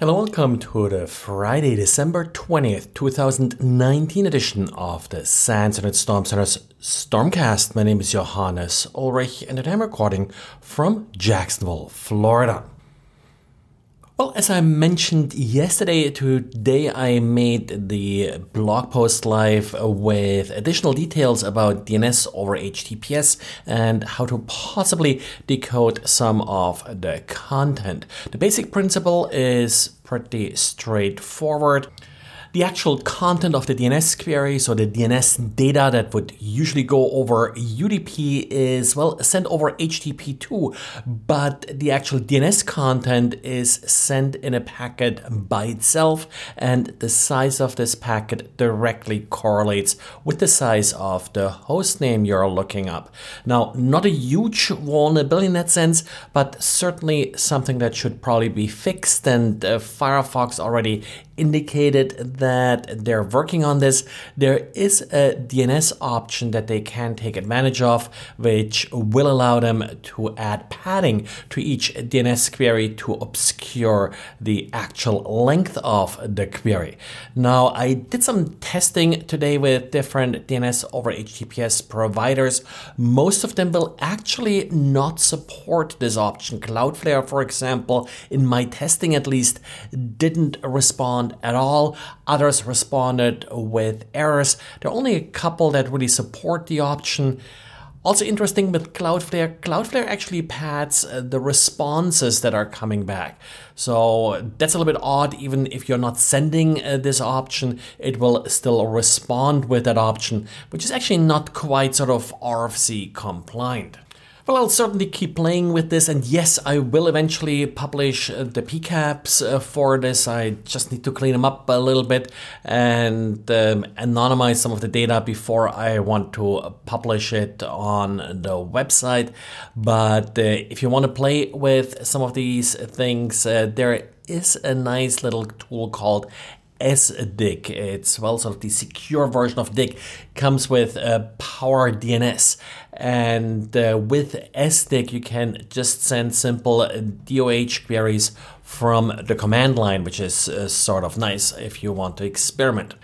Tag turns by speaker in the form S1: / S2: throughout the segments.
S1: Hello, welcome to the Friday, December 20th, 2019 edition of the SANS Internet Storm Center's Stormcast. My name is Johannes Ulrich and I'm recording from Jacksonville, Florida. Well, as I mentioned yesterday, today I made the blog post live with additional details about DNS over HTTPS and how to possibly decode some of the content. The basic principle is pretty straightforward the actual content of the DNS query, so the DNS data that would usually go over UDP is, well, sent over HTTP2, but the actual DNS content is sent in a packet by itself, and the size of this packet directly correlates with the size of the host name you're looking up. Now, not a huge vulnerability in that sense, but certainly something that should probably be fixed, and uh, Firefox already indicated that they're working on this. There is a DNS option that they can take advantage of, which will allow them to add padding to each DNS query to obscure the actual length of the query. Now, I did some testing today with different DNS over HTTPS providers. Most of them will actually not support this option. Cloudflare, for example, in my testing at least, didn't respond respond at all. Others responded with errors. There are only a couple that really support the option. Also interesting with Cloudflare, Cloudflare actually pads uh, the responses that are coming back. So that's a little bit odd. Even if you're not sending uh, this option, it will still respond with that option, which is actually not quite sort of RFC compliant. Well, I'll certainly keep playing with this, and yes, I will eventually publish uh, the PCAPs uh, for this. I just need to clean them up a little bit and um, anonymize some of the data before I want to publish it on the website. But uh, if you want to play with some of these things, uh, there is a nice little tool called SDIG. It's well, sort of the secure version of DIG comes with uh, Power DNS, and uh, with SDIG you can just send simple DOH queries from the command line, which is uh, sort of nice if you want to experiment.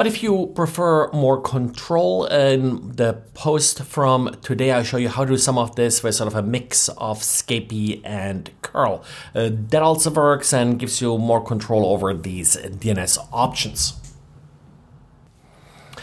S1: But if you prefer more control in the post from today, I'll show you how to do some of this with sort of a mix of Scapy and curl. Uh, that also works and gives you more control over these DNS options.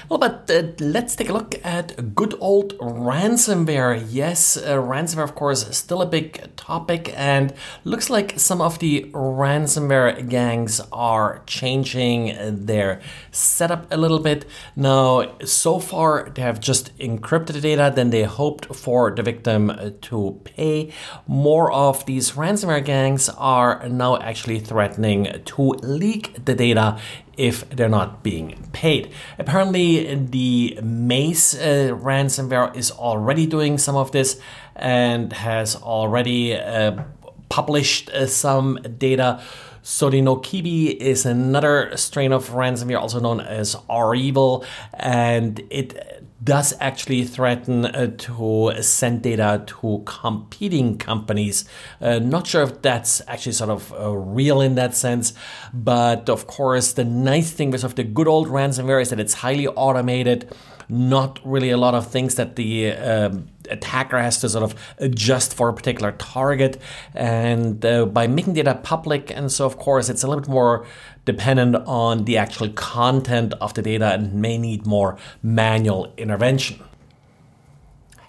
S1: Well, but uh, let's take a look at good old ransomware. Yes, uh, ransomware, of course, is still a big topic, and looks like some of the ransomware gangs are changing their setup a little bit. Now, so far, they have just encrypted the data, then they hoped for the victim to pay. More of these ransomware gangs are now actually threatening to leak the data if they're not being paid. Apparently, the Maze uh, ransomware is already doing some of this and has already uh, published uh, some data. Sodinokibi is another strain of ransomware, also known as R-Evil, and it does actually threaten uh, to send data to competing companies. Uh, not sure if that's actually sort of uh, real in that sense, but of course, the nice thing with of the good old ransomware is that it's highly automated. Not really a lot of things that the um, attacker has to sort of adjust for a particular target. And uh, by making data public, and so of course, it's a little bit more dependent on the actual content of the data and may need more manual intervention.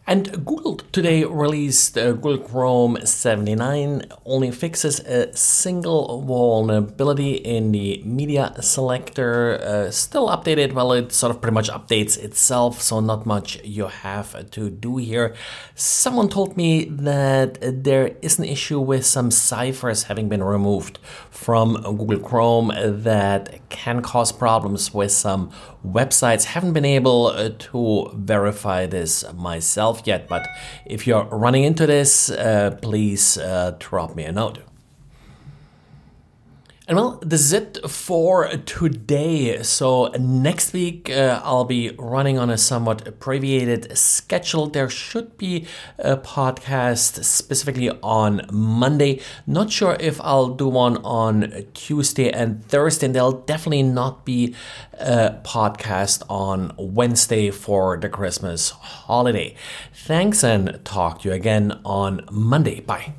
S1: And Google today released uh, Google Chrome 79 only fixes a single vulnerability in the media selector. Uh, still updated, well, it sort of pretty much updates itself, so not much you have to do here. Someone told me that there is an issue with some ciphers having been removed from Google Chrome that can cause problems with some websites. Haven't been able uh, to verify this myself yet, but if you're running into this, uh, please uh, drop me a note. And well, this is it for today. So next week uh, I'll be running on a somewhat abbreviated schedule. There should be a podcast specifically on Monday. Not sure if I'll do one on Tuesday and Thursday. And there'll definitely not be a podcast on Wednesday for the Christmas holiday. Thanks and talk to you again on Monday. Bye.